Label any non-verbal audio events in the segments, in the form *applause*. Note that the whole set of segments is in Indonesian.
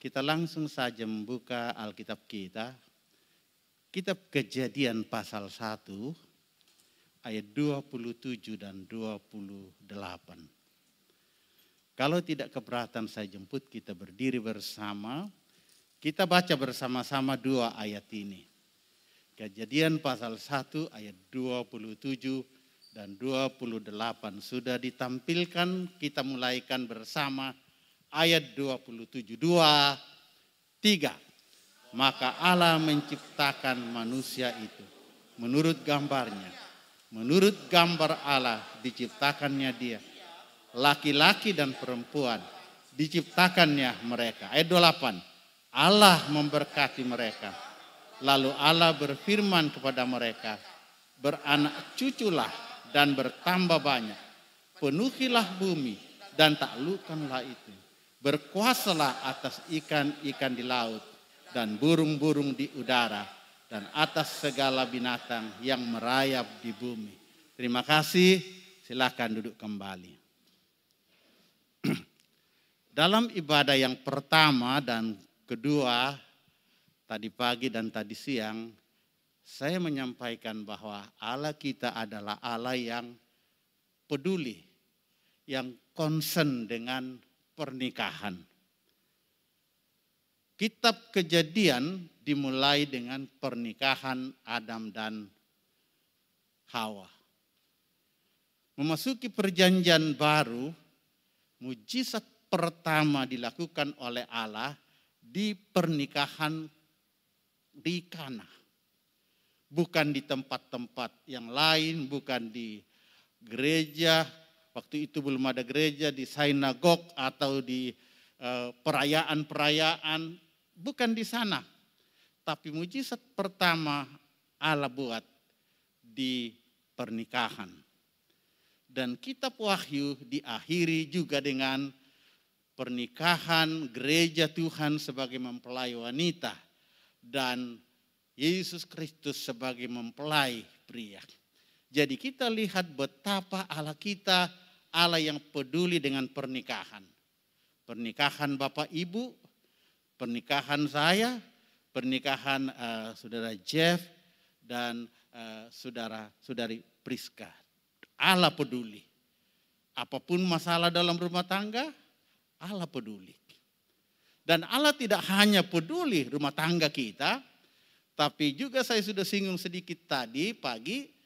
Kita langsung saja membuka Alkitab kita. Kitab Kejadian pasal 1 ayat 27 dan 28. Kalau tidak keberatan saya jemput kita berdiri bersama. Kita baca bersama-sama dua ayat ini. Kejadian pasal 1 ayat 27 dan 28 sudah ditampilkan kita mulaikan bersama ayat 27 2 3 maka Allah menciptakan manusia itu menurut gambarnya. Menurut gambar Allah diciptakannya dia. Laki-laki dan perempuan diciptakannya mereka. Ayat 28 Allah memberkati mereka. Lalu Allah berfirman kepada mereka beranak cuculah dan bertambah banyak. Penuhilah bumi dan taklukkanlah itu. Berkuasalah atas ikan-ikan di laut dan burung-burung di udara dan atas segala binatang yang merayap di bumi. Terima kasih, silakan duduk kembali. *clears throat* Dalam ibadah yang pertama dan kedua, tadi pagi dan tadi siang, saya menyampaikan bahwa Allah kita adalah Allah yang peduli, yang concern dengan pernikahan. Kitab Kejadian dimulai dengan pernikahan Adam dan Hawa. Memasuki perjanjian baru, mujizat pertama dilakukan oleh Allah di pernikahan di Kana bukan di tempat-tempat yang lain, bukan di gereja. Waktu itu belum ada gereja di sinagog atau di eh, perayaan-perayaan, bukan di sana. Tapi mujizat pertama Allah buat di pernikahan. Dan kitab Wahyu diakhiri juga dengan pernikahan gereja Tuhan sebagai mempelai wanita dan Yesus Kristus sebagai mempelai pria. Jadi kita lihat betapa Allah kita Allah yang peduli dengan pernikahan. Pernikahan Bapak Ibu, pernikahan saya, pernikahan uh, saudara Jeff dan uh, saudara saudari Priska. Allah peduli. Apa pun masalah dalam rumah tangga, Allah peduli. Dan Allah tidak hanya peduli rumah tangga kita, tapi juga saya sudah singgung sedikit tadi pagi,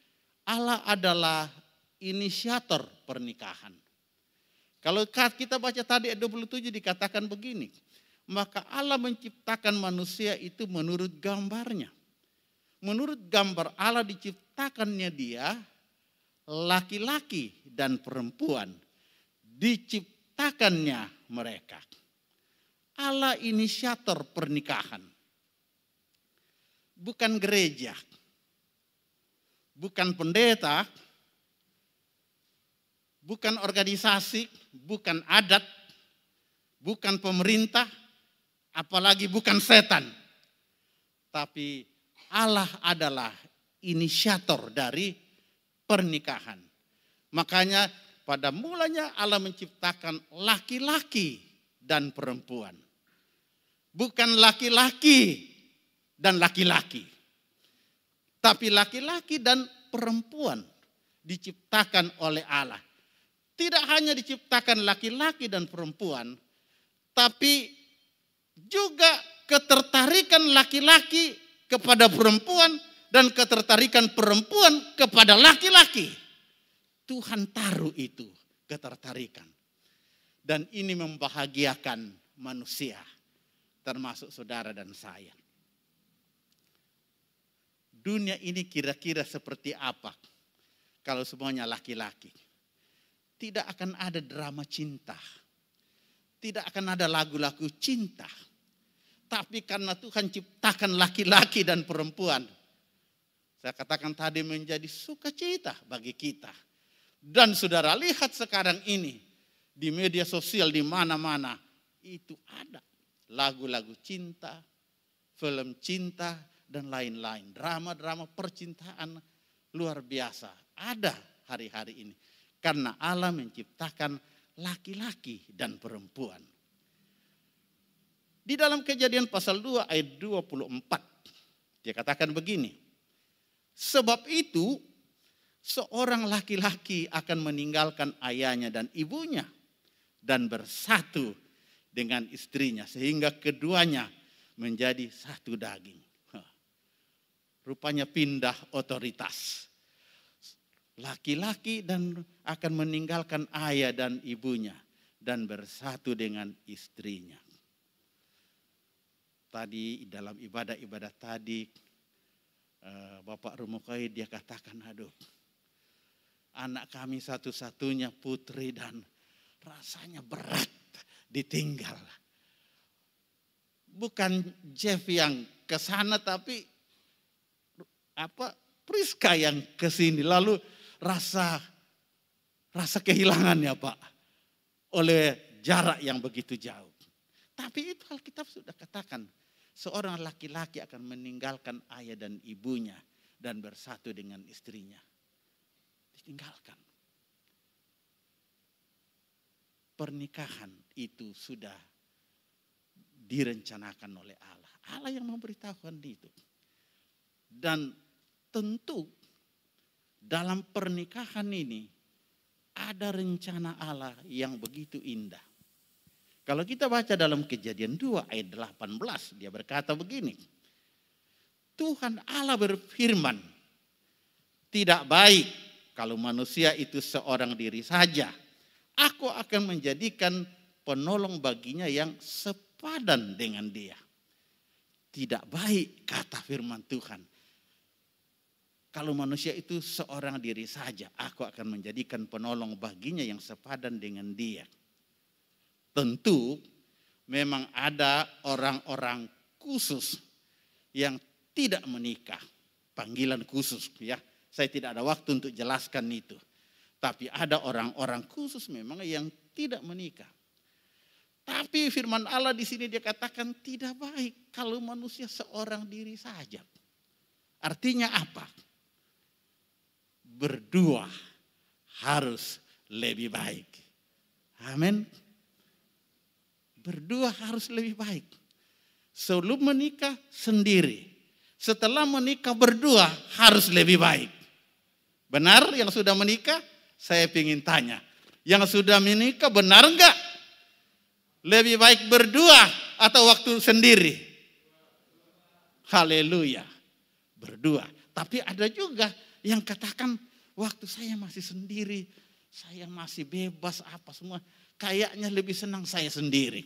Allah adalah inisiator pernikahan. Kalau kita baca tadi ayat 27 dikatakan begini, maka Allah menciptakan manusia itu menurut gambarnya. Menurut gambar Allah diciptakannya dia laki-laki dan perempuan. Diciptakannya mereka. Allah inisiator pernikahan bukan gereja, bukan pendeta, bukan organisasi, bukan adat, bukan pemerintah, apalagi bukan setan. Tapi Allah adalah inisiator dari pernikahan. Makanya pada mulanya Allah menciptakan laki-laki dan perempuan. Bukan laki-laki dan laki-laki. Tapi laki-laki dan perempuan diciptakan oleh Allah. Tidak hanya diciptakan laki-laki dan perempuan, tapi juga ketertarikan laki-laki kepada perempuan dan ketertarikan perempuan kepada laki-laki. Tuhan taruh itu ketertarikan. Dan ini membahagiakan manusia, termasuk saudara dan saya dunia ini kira-kira seperti apa kalau semuanya laki-laki. Tidak akan ada drama cinta. Tidak akan ada lagu-lagu cinta. Tapi karena Tuhan ciptakan laki-laki dan perempuan. Saya katakan tadi menjadi sukacita bagi kita. Dan saudara lihat sekarang ini di media sosial di mana-mana itu ada lagu-lagu cinta, film cinta, dan lain-lain. Drama-drama percintaan luar biasa. Ada hari-hari ini. Karena Allah menciptakan laki-laki dan perempuan. Di dalam kejadian pasal 2 ayat 24. Dia katakan begini. Sebab itu seorang laki-laki akan meninggalkan ayahnya dan ibunya dan bersatu dengan istrinya sehingga keduanya menjadi satu daging. Rupanya pindah otoritas. Laki-laki dan akan meninggalkan ayah dan ibunya dan bersatu dengan istrinya. Tadi dalam ibadah-ibadah tadi eh, Bapak Rumukai dia katakan aduh anak kami satu-satunya putri dan rasanya berat ditinggal. Bukan Jeff yang ke sana tapi apa Priska yang ke sini lalu rasa rasa kehilangan ya Pak oleh jarak yang begitu jauh. Tapi itu Alkitab sudah katakan seorang laki-laki akan meninggalkan ayah dan ibunya dan bersatu dengan istrinya. Ditinggalkan. Pernikahan itu sudah direncanakan oleh Allah. Allah yang memberitahukan itu. Dan tentu dalam pernikahan ini ada rencana Allah yang begitu indah. Kalau kita baca dalam kejadian 2 ayat 18, dia berkata begini. Tuhan Allah berfirman, tidak baik kalau manusia itu seorang diri saja. Aku akan menjadikan penolong baginya yang sepadan dengan dia. Tidak baik kata firman Tuhan. Kalau manusia itu seorang diri saja, aku akan menjadikan penolong baginya yang sepadan dengan dia. Tentu memang ada orang-orang khusus yang tidak menikah. Panggilan khusus ya. Saya tidak ada waktu untuk jelaskan itu. Tapi ada orang-orang khusus memang yang tidak menikah. Tapi firman Allah di sini dia katakan tidak baik kalau manusia seorang diri saja. Artinya apa? Berdua harus lebih baik. Amin. Berdua harus lebih baik. Sebelum menikah sendiri. Setelah menikah berdua harus lebih baik. Benar yang sudah menikah? Saya ingin tanya. Yang sudah menikah benar enggak? Lebih baik berdua atau waktu sendiri? Haleluya. Berdua. Tapi ada juga yang katakan waktu saya masih sendiri, saya masih bebas apa semua, kayaknya lebih senang saya sendiri.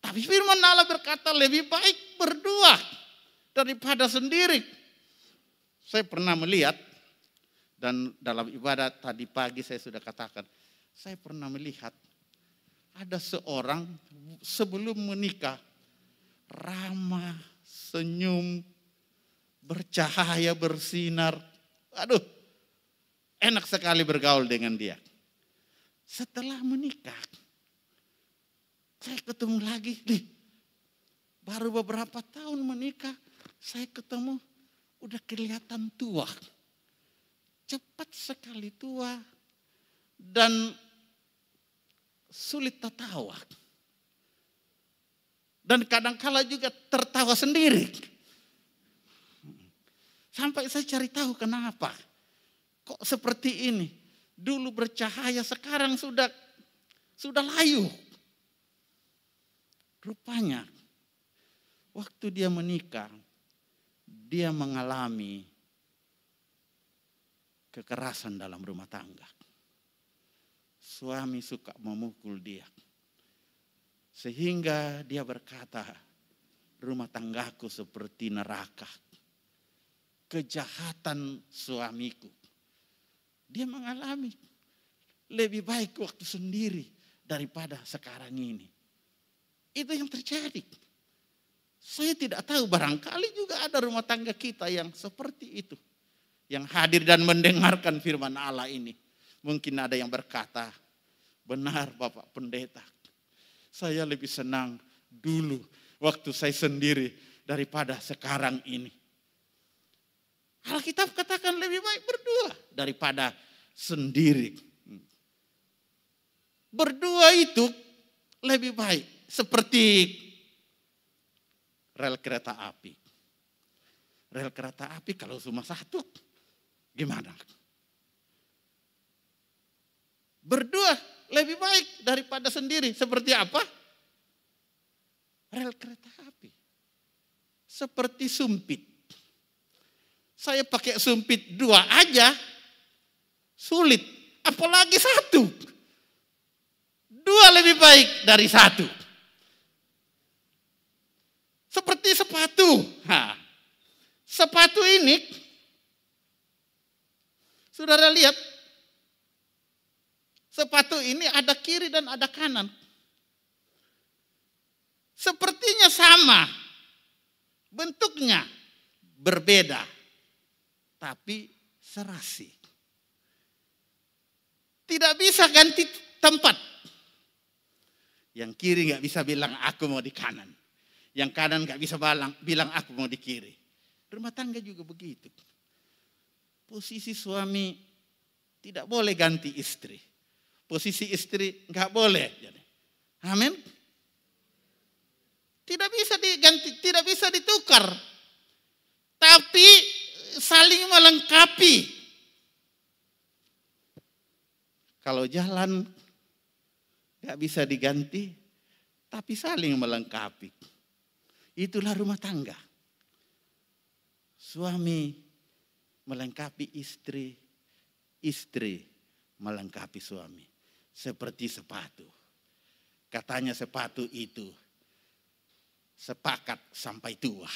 Tapi firman Allah berkata lebih baik berdua daripada sendiri. Saya pernah melihat dan dalam ibadah tadi pagi saya sudah katakan, saya pernah melihat ada seorang sebelum menikah ramah, senyum, bercahaya, bersinar. Aduh, enak sekali bergaul dengan dia. Setelah menikah, saya ketemu lagi. Nih, baru beberapa tahun menikah, saya ketemu udah kelihatan tua. Cepat sekali tua dan sulit tertawa. Dan kadang-kala juga tertawa sendiri. Sampai saya cari tahu kenapa. Kok seperti ini? Dulu bercahaya, sekarang sudah sudah layu. Rupanya waktu dia menikah, dia mengalami kekerasan dalam rumah tangga. Suami suka memukul dia. Sehingga dia berkata, rumah tanggaku seperti neraka kejahatan suamiku. Dia mengalami lebih baik waktu sendiri daripada sekarang ini. Itu yang terjadi. Saya tidak tahu barangkali juga ada rumah tangga kita yang seperti itu. Yang hadir dan mendengarkan firman Allah ini. Mungkin ada yang berkata, benar Bapak Pendeta. Saya lebih senang dulu waktu saya sendiri daripada sekarang ini. Alkitab katakan lebih baik berdua daripada sendiri. Berdua itu lebih baik. seperti rel kereta api. Rel kereta api kalau cuma satu, gimana? Berdua lebih baik daripada sendiri. Seperti apa? Rel kereta api. Seperti sumpit. Saya pakai sumpit dua aja, sulit. Apalagi satu. Dua lebih baik dari satu. Seperti sepatu. Ha. Sepatu ini, saudara lihat, sepatu ini ada kiri dan ada kanan. Sepertinya sama, bentuknya berbeda, tapi serasi. Tidak bisa ganti tempat. Yang kiri nggak bisa bilang aku mau di kanan. Yang kanan nggak bisa bilang, bilang aku mau di kiri. Rumah tangga juga begitu. Posisi suami tidak boleh ganti istri. Posisi istri nggak boleh. Amin. Tidak bisa diganti, tidak bisa ditukar. Tapi saling melengkapi. Kalau jalan nggak bisa diganti, tapi saling melengkapi. Itulah rumah tangga. Suami melengkapi istri, istri melengkapi suami. Seperti sepatu. Katanya sepatu itu sepakat sampai tua.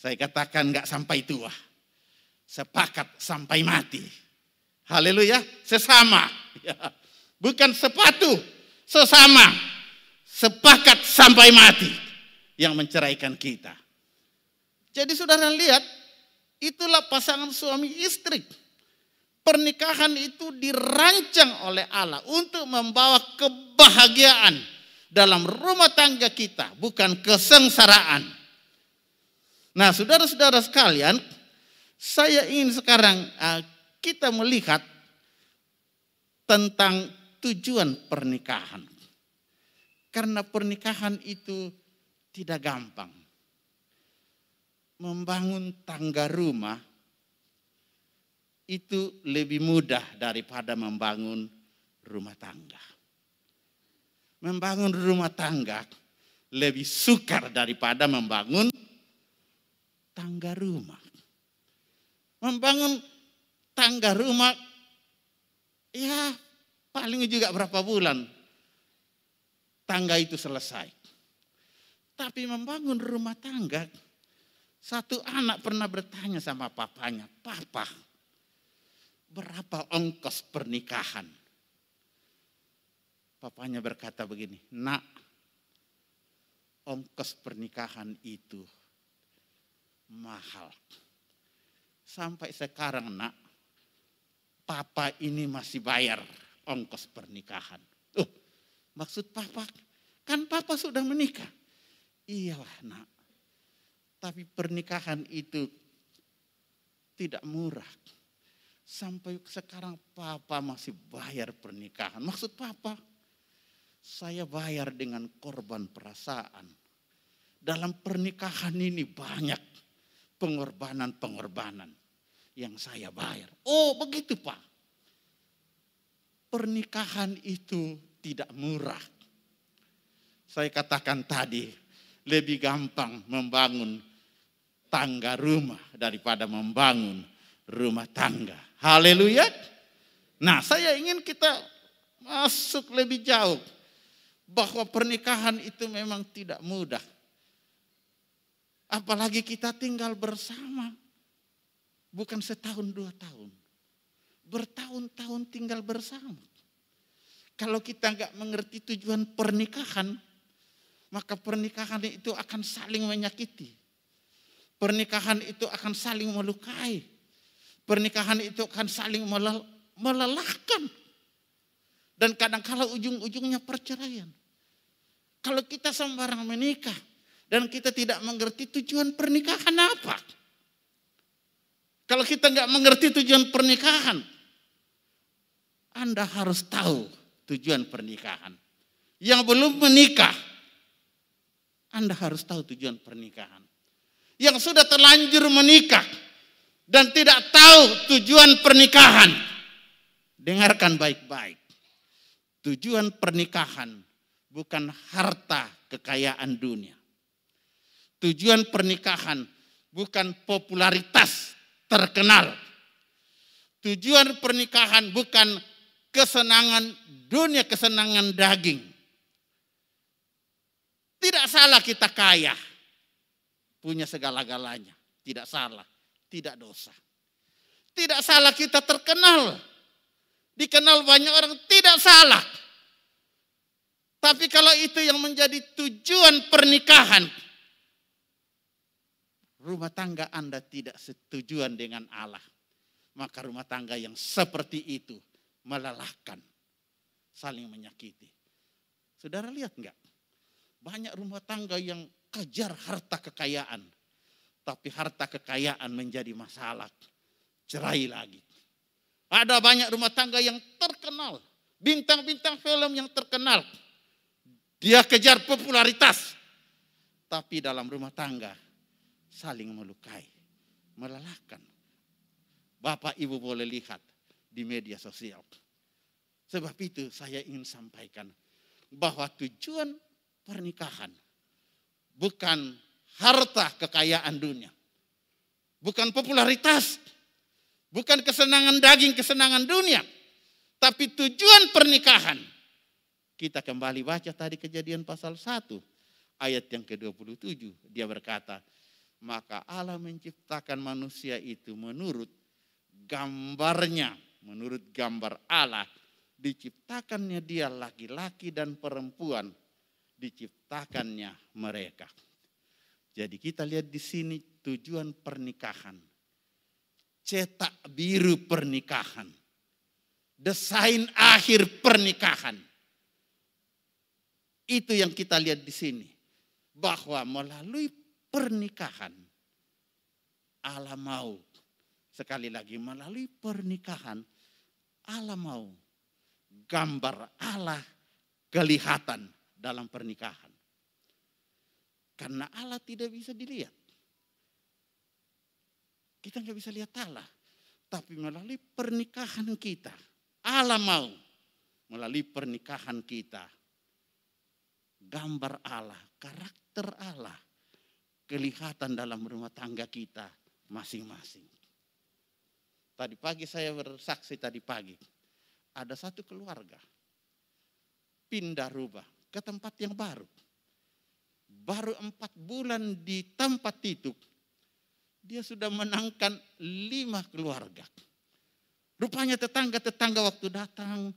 Saya katakan nggak sampai tua. Sepakat sampai mati. Haleluya, sesama. Ya. Bukan sepatu, sesama. Sepakat sampai mati yang menceraikan kita. Jadi saudara lihat, itulah pasangan suami istri. Pernikahan itu dirancang oleh Allah untuk membawa kebahagiaan dalam rumah tangga kita, bukan kesengsaraan. Nah, saudara-saudara sekalian, saya ingin sekarang uh, kita melihat tentang tujuan pernikahan. Karena pernikahan itu tidak gampang. Membangun tangga rumah itu lebih mudah daripada membangun rumah tangga. Membangun rumah tangga lebih sukar daripada membangun tangga rumah. Membangun tangga rumah ya paling juga berapa bulan tangga itu selesai. Tapi membangun rumah tangga, satu anak pernah bertanya sama papanya, Papa, berapa ongkos pernikahan? Papanya berkata begini, nak, ongkos pernikahan itu mahal. Sampai sekarang nak, papa ini masih bayar ongkos pernikahan. Oh, maksud papa, kan papa sudah menikah. Iyalah nak, tapi pernikahan itu tidak murah. Sampai sekarang papa masih bayar pernikahan. Maksud papa, saya bayar dengan korban perasaan. Dalam pernikahan ini banyak pengorbanan-pengorbanan yang saya bayar. Oh begitu Pak. Pernikahan itu tidak murah. Saya katakan tadi, lebih gampang membangun tangga rumah daripada membangun rumah tangga. Haleluya. Nah saya ingin kita masuk lebih jauh. Bahwa pernikahan itu memang tidak mudah. Apalagi kita tinggal bersama. Bukan setahun dua tahun. Bertahun-tahun tinggal bersama. Kalau kita nggak mengerti tujuan pernikahan, maka pernikahan itu akan saling menyakiti. Pernikahan itu akan saling melukai. Pernikahan itu akan saling melelahkan. Dan kadang-kala ujung-ujungnya perceraian. Kalau kita sembarang menikah dan kita tidak mengerti tujuan pernikahan apa. Kalau kita nggak mengerti tujuan pernikahan, Anda harus tahu tujuan pernikahan. Yang belum menikah Anda harus tahu tujuan pernikahan. Yang sudah terlanjur menikah dan tidak tahu tujuan pernikahan, dengarkan baik-baik. Tujuan pernikahan bukan harta kekayaan dunia. Tujuan pernikahan bukan popularitas terkenal. Tujuan pernikahan bukan kesenangan dunia, kesenangan daging. Tidak salah kita kaya, punya segala-galanya. Tidak salah, tidak dosa. Tidak salah kita terkenal, dikenal banyak orang, tidak salah. Tapi kalau itu yang menjadi tujuan pernikahan, rumah tangga Anda tidak setujuan dengan Allah. Maka rumah tangga yang seperti itu melelahkan, saling menyakiti. Saudara lihat enggak? Banyak rumah tangga yang kejar harta kekayaan. Tapi harta kekayaan menjadi masalah. Cerai lagi. Ada banyak rumah tangga yang terkenal. Bintang-bintang film yang terkenal. Dia kejar popularitas. Tapi dalam rumah tangga saling melukai, melelahkan. Bapak Ibu boleh lihat di media sosial. Sebab itu saya ingin sampaikan bahwa tujuan pernikahan bukan harta kekayaan dunia. Bukan popularitas, bukan kesenangan daging, kesenangan dunia. Tapi tujuan pernikahan. Kita kembali baca tadi kejadian pasal 1 ayat yang ke-27. Dia berkata, maka Allah menciptakan manusia itu menurut gambarnya menurut gambar Allah diciptakannya dia laki-laki dan perempuan diciptakannya mereka. Jadi kita lihat di sini tujuan pernikahan. Cetak biru pernikahan. Desain akhir pernikahan. Itu yang kita lihat di sini. Bahwa melalui pernikahan Allah mau Sekali lagi melalui pernikahan Allah mau gambar Allah kelihatan dalam pernikahan. Karena Allah tidak bisa dilihat. Kita nggak bisa lihat Allah. Tapi melalui pernikahan kita, Allah mau melalui pernikahan kita gambar Allah, karakter Allah kelihatan dalam rumah tangga kita masing-masing. Tadi pagi saya bersaksi tadi pagi. Ada satu keluarga pindah rubah ke tempat yang baru. Baru empat bulan di tempat itu, dia sudah menangkan lima keluarga. Rupanya tetangga-tetangga waktu datang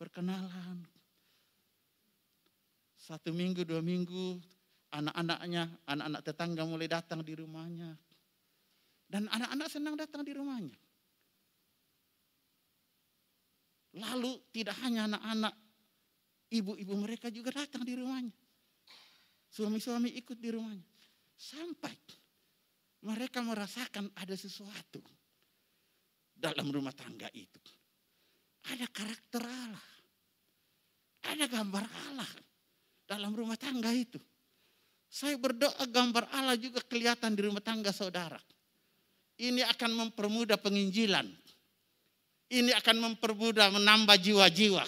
berkenalan. Satu minggu, dua minggu, anak-anaknya, anak-anak tetangga mulai datang di rumahnya. Dan anak-anak senang datang di rumahnya. Lalu tidak hanya anak-anak, ibu-ibu mereka juga datang di rumahnya. Suami-suami ikut di rumahnya. Sampai mereka merasakan ada sesuatu dalam rumah tangga itu. Ada karakter Allah. Ada gambar Allah dalam rumah tangga itu. Saya berdoa gambar Allah juga kelihatan di rumah tangga saudara. Ini akan mempermudah penginjilan ini akan mempermudah menambah jiwa-jiwa.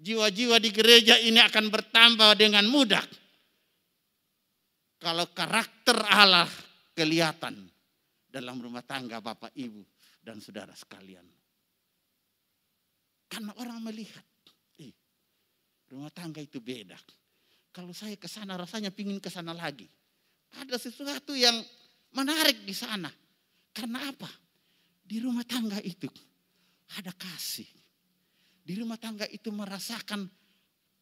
Jiwa-jiwa di gereja ini akan bertambah dengan mudah. Kalau karakter Allah kelihatan dalam rumah tangga Bapak Ibu dan saudara sekalian. Karena orang melihat, eh, rumah tangga itu beda. Kalau saya ke sana rasanya pingin ke sana lagi. Ada sesuatu yang menarik di sana. Karena apa? Di rumah tangga itu ada kasih. Di rumah tangga itu merasakan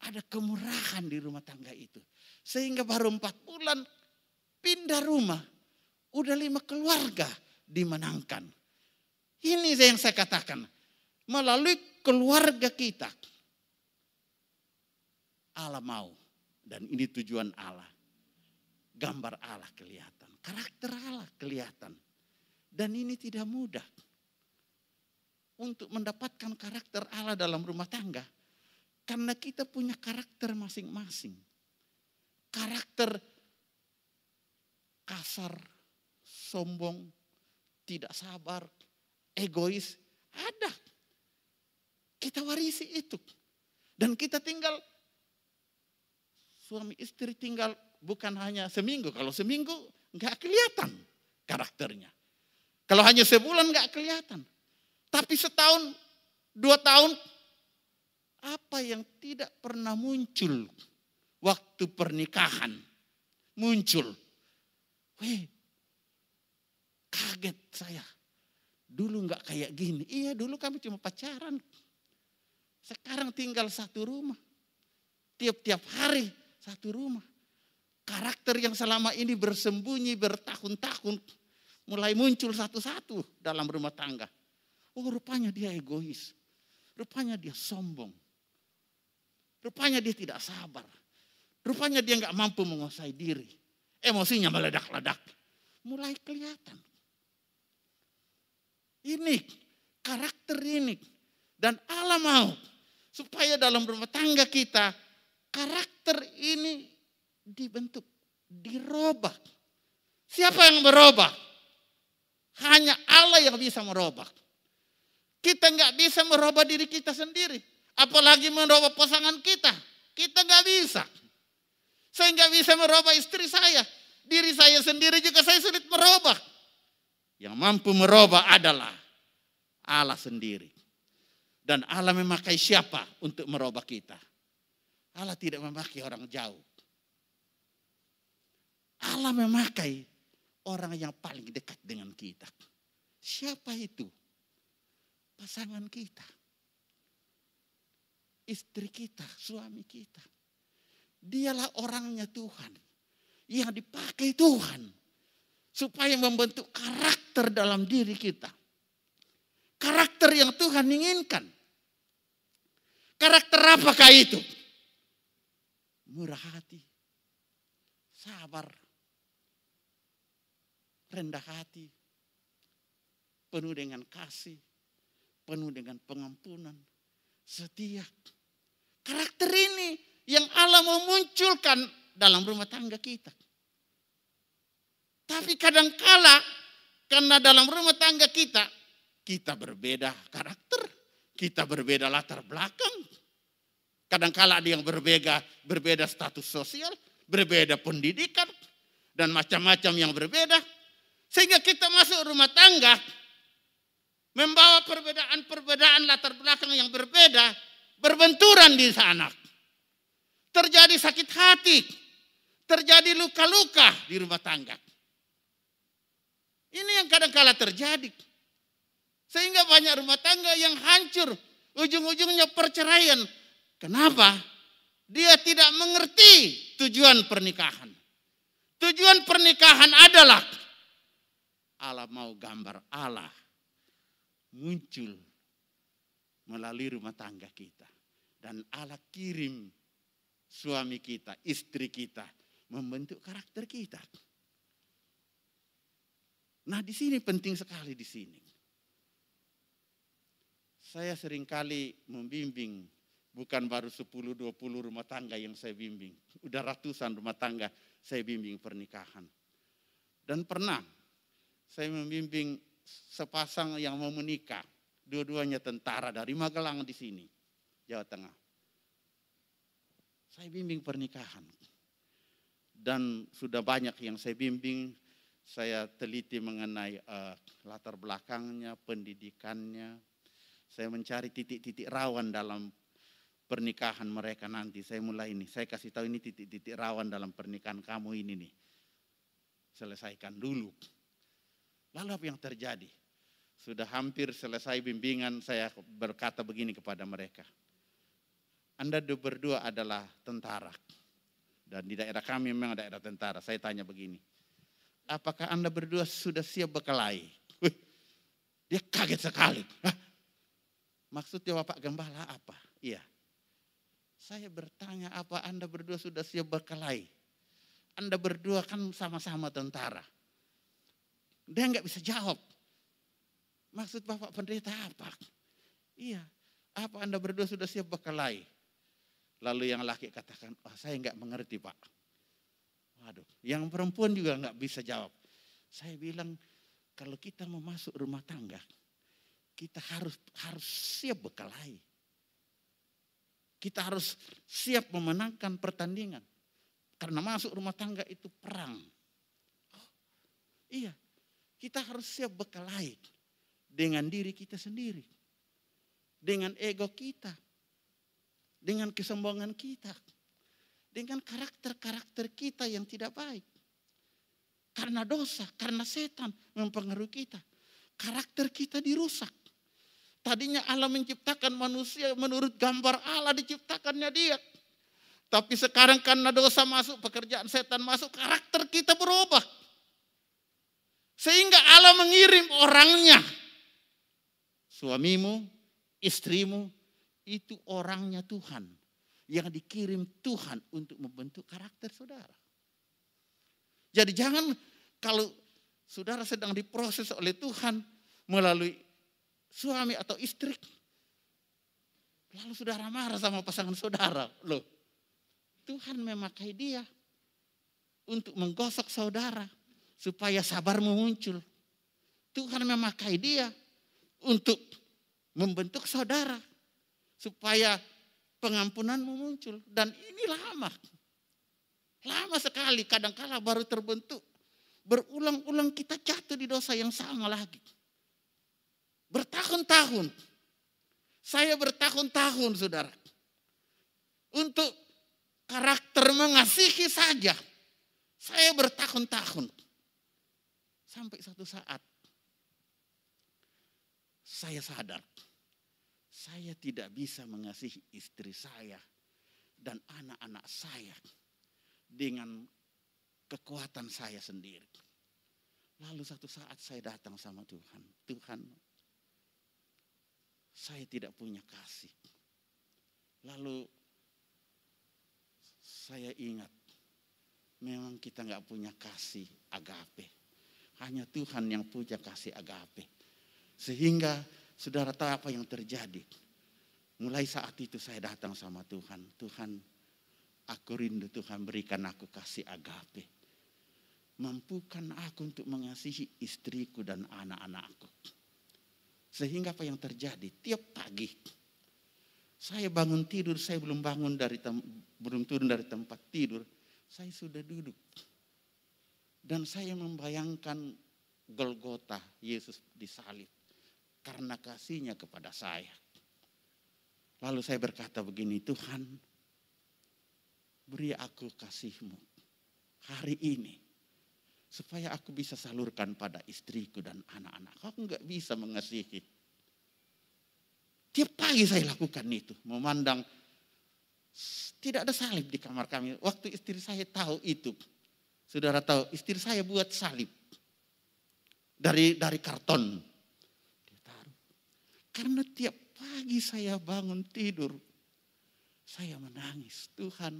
ada kemurahan di rumah tangga itu. Sehingga baru empat bulan pindah rumah. Udah lima keluarga dimenangkan. Ini yang saya katakan. Melalui keluarga kita. Allah mau. Dan ini tujuan Allah. Gambar Allah kelihatan. Karakter Allah kelihatan. Dan ini tidak mudah untuk mendapatkan karakter Allah dalam rumah tangga. Karena kita punya karakter masing-masing. Karakter kasar, sombong, tidak sabar, egois, ada. Kita warisi itu. Dan kita tinggal, suami istri tinggal bukan hanya seminggu. Kalau seminggu nggak kelihatan karakternya. Kalau hanya sebulan nggak kelihatan. Tapi setahun, dua tahun, apa yang tidak pernah muncul waktu pernikahan muncul. Wih, kaget saya. Dulu nggak kayak gini. Iya dulu kami cuma pacaran. Sekarang tinggal satu rumah. Tiap-tiap hari satu rumah. Karakter yang selama ini bersembunyi bertahun-tahun mulai muncul satu-satu dalam rumah tangga. Oh rupanya dia egois. Rupanya dia sombong. Rupanya dia tidak sabar. Rupanya dia nggak mampu menguasai diri. Emosinya meledak-ledak. Mulai kelihatan. Ini karakter ini. Dan Allah mau supaya dalam rumah tangga kita karakter ini dibentuk, dirubah. Siapa yang merubah? Hanya Allah yang bisa merubah. Kita nggak bisa merubah diri kita sendiri. Apalagi merubah pasangan kita. Kita nggak bisa. Saya nggak bisa merubah istri saya. Diri saya sendiri juga saya sulit merubah. Yang mampu merubah adalah Allah sendiri. Dan Allah memakai siapa untuk merubah kita? Allah tidak memakai orang jauh. Allah memakai orang yang paling dekat dengan kita. Siapa itu? Pasangan kita. Istri kita, suami kita. Dialah orangnya Tuhan. Yang dipakai Tuhan. Supaya membentuk karakter dalam diri kita. Karakter yang Tuhan inginkan. Karakter apakah itu? Murah hati. Sabar. Rendah hati. Penuh dengan kasih. Penuh dengan pengampunan. Setia. Karakter ini yang Allah mau munculkan dalam rumah tangga kita. Tapi kadangkala karena dalam rumah tangga kita kita berbeda karakter, kita berbeda latar belakang. Kadangkala ada yang berbeda berbeda status sosial, berbeda pendidikan dan macam-macam yang berbeda. Sehingga kita masuk rumah tangga membawa perbedaan-perbedaan latar belakang yang berbeda berbenturan di sana. Terjadi sakit hati. Terjadi luka-luka di rumah tangga. Ini yang kadang-kala terjadi. Sehingga banyak rumah tangga yang hancur. Ujung-ujungnya perceraian. Kenapa? Dia tidak mengerti tujuan pernikahan. Tujuan pernikahan adalah Allah mau gambar Allah muncul melalui rumah tangga kita. Dan Allah kirim suami kita, istri kita, membentuk karakter kita. Nah di sini penting sekali di sini. Saya sering kali membimbing, bukan baru 10-20 rumah tangga yang saya bimbing. Udah ratusan rumah tangga saya bimbing pernikahan. Dan pernah saya membimbing sepasang yang mau menikah. Dua-duanya tentara dari Magelang di sini, Jawa Tengah saya bimbing pernikahan. Dan sudah banyak yang saya bimbing, saya teliti mengenai uh, latar belakangnya, pendidikannya. Saya mencari titik-titik rawan dalam pernikahan mereka nanti. Saya mulai ini, saya kasih tahu ini titik-titik rawan dalam pernikahan kamu ini nih. Selesaikan dulu. Lalu apa yang terjadi? Sudah hampir selesai bimbingan, saya berkata begini kepada mereka anda berdua adalah tentara. Dan di daerah kami memang daerah tentara. Saya tanya begini. Apakah Anda berdua sudah siap berkelahi? dia kaget sekali. Hah? Maksudnya Bapak Gembala apa? Iya. Saya bertanya apa Anda berdua sudah siap berkelahi? Anda berdua kan sama-sama tentara. Dia nggak bisa jawab. Maksud Bapak pendeta apa? Iya. Apa Anda berdua sudah siap berkelahi? Lalu yang laki katakan, oh saya nggak mengerti pak. Waduh, yang perempuan juga nggak bisa jawab. Saya bilang kalau kita mau masuk rumah tangga, kita harus harus siap berkelahi. Kita harus siap memenangkan pertandingan. Karena masuk rumah tangga itu perang. Oh, iya, kita harus siap berkelahi dengan diri kita sendiri. Dengan ego kita. Dengan kesombongan kita. Dengan karakter-karakter kita yang tidak baik. Karena dosa, karena setan mempengaruhi kita. Karakter kita dirusak. Tadinya Allah menciptakan manusia menurut gambar Allah diciptakannya dia. Tapi sekarang karena dosa masuk, pekerjaan setan masuk, karakter kita berubah. Sehingga Allah mengirim orangnya. Suamimu, istrimu, itu orangnya Tuhan. Yang dikirim Tuhan untuk membentuk karakter saudara. Jadi jangan kalau saudara sedang diproses oleh Tuhan melalui suami atau istri. Lalu saudara marah sama pasangan saudara. Loh, Tuhan memakai dia untuk menggosok saudara supaya sabarmu muncul. Tuhan memakai dia untuk membentuk saudara supaya pengampunanmu muncul. Dan ini lama. Lama sekali, kadang-kala baru terbentuk. Berulang-ulang kita jatuh di dosa yang sama lagi. Bertahun-tahun. Saya bertahun-tahun saudara. Untuk karakter mengasihi saja. Saya bertahun-tahun. Sampai satu saat. Saya sadar. Saya tidak bisa mengasihi istri saya. Dan anak-anak saya. Dengan kekuatan saya sendiri. Lalu satu saat saya datang sama Tuhan. Tuhan saya tidak punya kasih. Lalu saya ingat, memang kita nggak punya kasih agape. Hanya Tuhan yang punya kasih agape. Sehingga saudara tahu apa yang terjadi. Mulai saat itu saya datang sama Tuhan. Tuhan, aku rindu Tuhan berikan aku kasih agape. Mampukan aku untuk mengasihi istriku dan anak-anakku. Sehingga apa yang terjadi? Tiap pagi saya bangun tidur, saya belum bangun dari belum turun dari tempat tidur, saya sudah duduk. Dan saya membayangkan Golgota Yesus disalib karena kasihnya kepada saya. Lalu saya berkata begini, Tuhan beri aku kasihmu hari ini supaya aku bisa salurkan pada istriku dan anak-anak. Aku nggak bisa mengasihi. Tiap pagi saya lakukan itu, memandang tidak ada salib di kamar kami. Waktu istri saya tahu itu, saudara tahu, istri saya buat salib dari dari karton. Karena tiap pagi saya bangun tidur, saya menangis. Tuhan,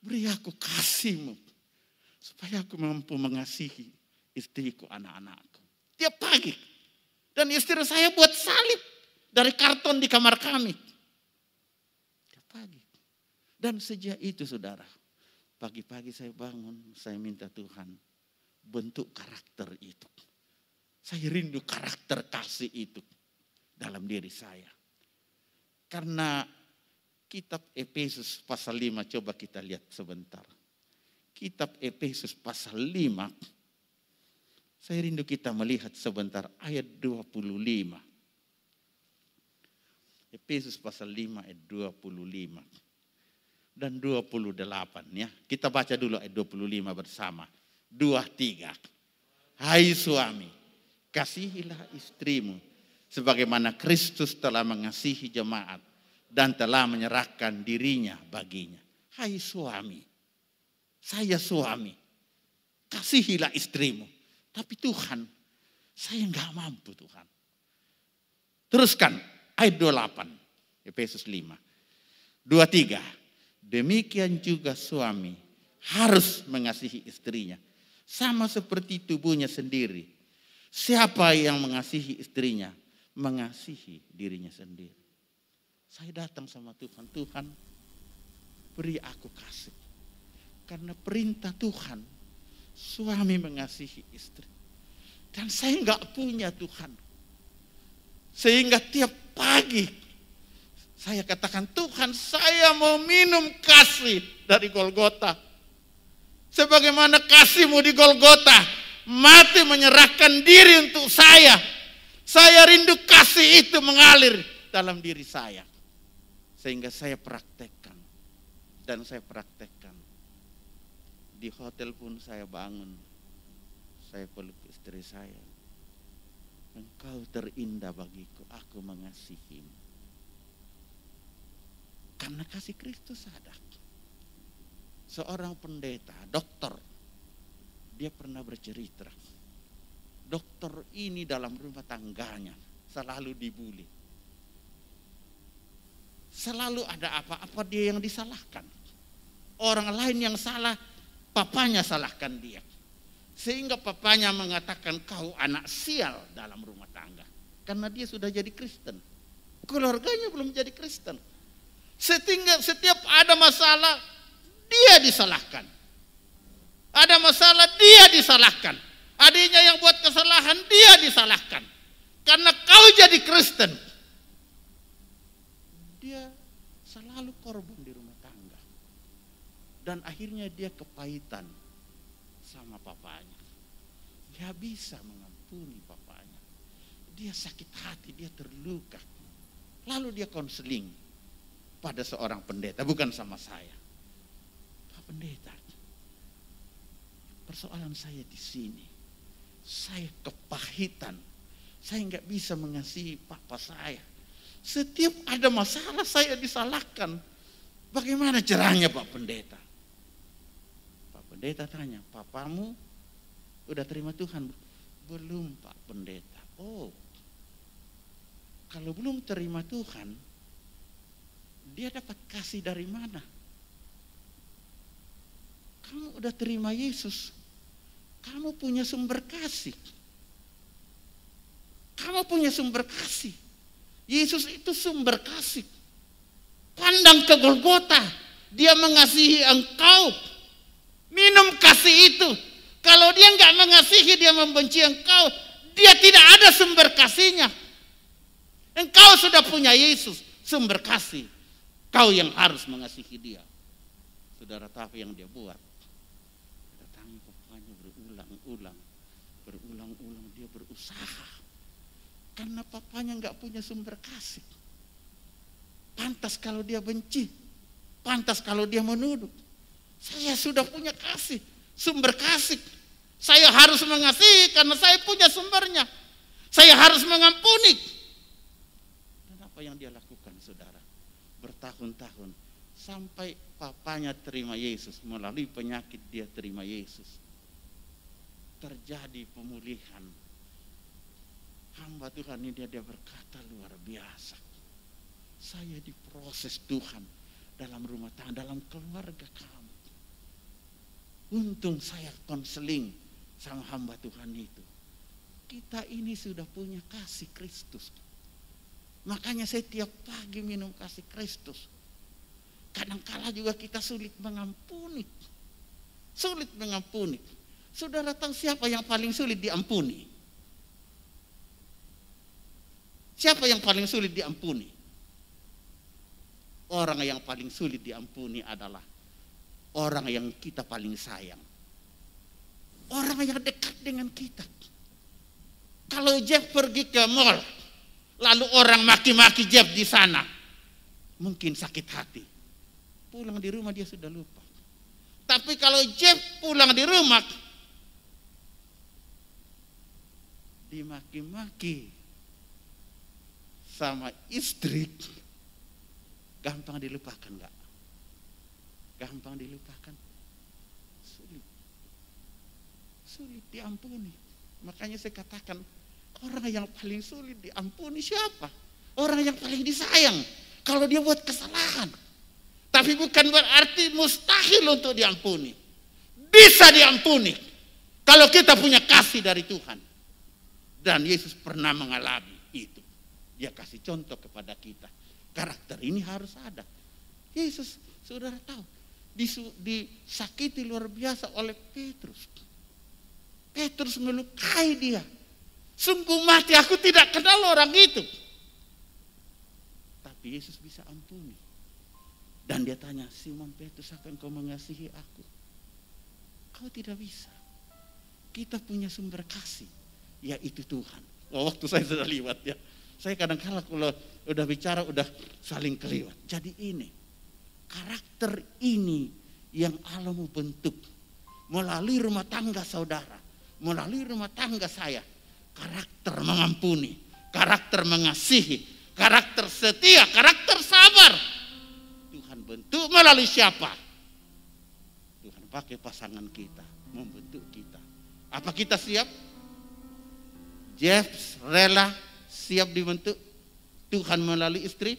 beri aku kasihmu Supaya aku mampu mengasihi istriku, anak-anakku. Tiap pagi. Dan istri saya buat salib dari karton di kamar kami. Tiap pagi. Dan sejak itu saudara, pagi-pagi saya bangun, saya minta Tuhan bentuk karakter itu. Saya rindu karakter kasih itu dalam diri saya. Karena kitab Efesus pasal 5 coba kita lihat sebentar kitab Efesus pasal 5. Saya rindu kita melihat sebentar ayat 25. Efesus pasal 5 ayat 25 dan 28 ya. Kita baca dulu ayat 25 bersama. Dua tiga. Hai suami, kasihilah istrimu sebagaimana Kristus telah mengasihi jemaat dan telah menyerahkan dirinya baginya. Hai suami, saya suami, kasihilah istrimu. Tapi Tuhan, saya nggak mampu Tuhan. Teruskan ayat 28, Efesus 5. 23, demikian juga suami harus mengasihi istrinya. Sama seperti tubuhnya sendiri. Siapa yang mengasihi istrinya, mengasihi dirinya sendiri. Saya datang sama Tuhan, Tuhan beri aku kasih Karena perintah Tuhan, suami mengasihi istri. Dan saya nggak punya Tuhan. Sehingga tiap pagi saya katakan, Tuhan saya mau minum kasih dari Golgota. Sebagaimana kasihmu di Golgota, mati menyerahkan diri untuk saya. Saya rindu kasih itu mengalir dalam diri saya. Sehingga saya praktekkan. Dan saya praktekkan. Di hotel pun saya bangun. Saya peluk istri saya. Engkau terindah bagiku, aku mengasihimu. Karena kasih Kristus ada. Seorang pendeta, dokter, dia pernah bercerita. Dokter ini dalam rumah tangganya selalu dibully. Selalu ada apa-apa dia yang disalahkan. Orang lain yang salah, papanya salahkan dia. Sehingga papanya mengatakan kau anak sial dalam rumah tangga. Karena dia sudah jadi Kristen. Keluarganya belum jadi Kristen. Sehingga setiap ada masalah, dia disalahkan. Ada masalah, dia disalahkan. Adiknya yang buat kesalahan, dia disalahkan. Karena kau jadi Kristen. Dia selalu korban. Dan akhirnya dia kepahitan sama papanya. Dia bisa mengampuni papanya. Dia sakit hati, dia terluka. Lalu dia konseling pada seorang pendeta, bukan sama saya. Pak pendeta, persoalan saya di sini. Saya kepahitan. Saya nggak bisa mengasihi papa saya. Setiap ada masalah saya disalahkan. Bagaimana caranya Pak Pendeta? Pendeta tanya, papamu udah terima Tuhan? Belum Pak Pendeta. Oh, kalau belum terima Tuhan, dia dapat kasih dari mana? Kamu udah terima Yesus. Kamu punya sumber kasih. Kamu punya sumber kasih. Yesus itu sumber kasih. Pandang ke Golgota. Dia mengasihi engkau. Minum kasih itu. Kalau dia nggak mengasihi, dia membenci engkau. Dia tidak ada sumber kasihnya. Engkau sudah punya Yesus, sumber kasih. Kau yang harus mengasihi dia. Saudara tahu yang dia buat. Datangi papanya berulang-ulang. Berulang-ulang dia berusaha. Karena papanya nggak punya sumber kasih. Pantas kalau dia benci. Pantas kalau dia menuduh. Saya sudah punya kasih. Sumber kasih. Saya harus mengasihi karena saya punya sumbernya. Saya harus mengampuni. Dan apa yang dia lakukan saudara? bertahun-tahun sampai papanya terima Yesus melalui penyakit dia terima Yesus terjadi pemulihan hamba Tuhan ini dia, dia berkata luar biasa saya diproses Tuhan dalam rumah tangga dalam keluarga kamu untung saya konseling sama hamba Tuhan itu kita ini sudah punya kasih Kristus Makanya saya tiap pagi minum kasih Kristus. Kadangkala juga kita sulit mengampuni. Sulit mengampuni. Saudara tahu siapa yang paling sulit diampuni? Siapa yang paling sulit diampuni? Orang yang paling sulit diampuni adalah orang yang kita paling sayang. Orang yang dekat dengan kita. Kalau Jeff pergi ke mall, Lalu orang maki-maki Jeff di sana. Mungkin sakit hati. Pulang di rumah dia sudah lupa. Tapi kalau Jeff pulang di rumah, dimaki-maki sama istri, gampang dilupakan enggak? Gampang dilupakan. Sulit. Sulit diampuni. Makanya saya katakan Orang yang paling sulit diampuni siapa? Orang yang paling disayang. Kalau dia buat kesalahan. Tapi bukan berarti mustahil untuk diampuni. Bisa diampuni. Kalau kita punya kasih dari Tuhan. Dan Yesus pernah mengalami itu. Dia kasih contoh kepada kita. Karakter ini harus ada. Yesus, saudara tahu. Disakiti luar biasa oleh Petrus. Petrus melukai dia. Sungguh mati aku tidak kenal orang itu. Tapi Yesus bisa ampuni. Dan dia tanya, Simon Petrus akan kau mengasihi aku? Kau tidak bisa. Kita punya sumber kasih, yaitu Tuhan. Oh, waktu saya sudah liwat ya. Saya kadang-kala kalau udah bicara udah saling keliwat. Jadi ini, karakter ini yang Allah mau bentuk melalui rumah tangga saudara melalui rumah tangga saya karakter mengampuni, karakter mengasihi, karakter setia, karakter sabar. Tuhan bentuk melalui siapa? Tuhan pakai pasangan kita, membentuk kita. Apa kita siap? Jeff rela siap dibentuk Tuhan melalui istri?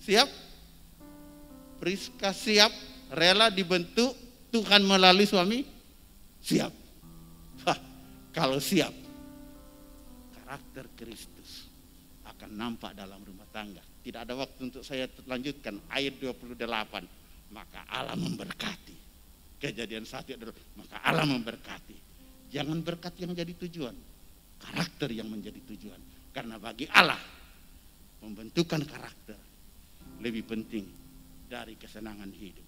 Siap? Priska siap rela dibentuk Tuhan melalui suami? Siap. Wah, kalau siap, karakter Kristus akan nampak dalam rumah tangga. Tidak ada waktu untuk saya lanjutkan ayat 28. Maka Allah memberkati. Kejadian satu adalah maka Allah memberkati. Jangan berkat yang jadi tujuan, karakter yang menjadi tujuan. Karena bagi Allah membentukkan karakter lebih penting dari kesenangan hidup.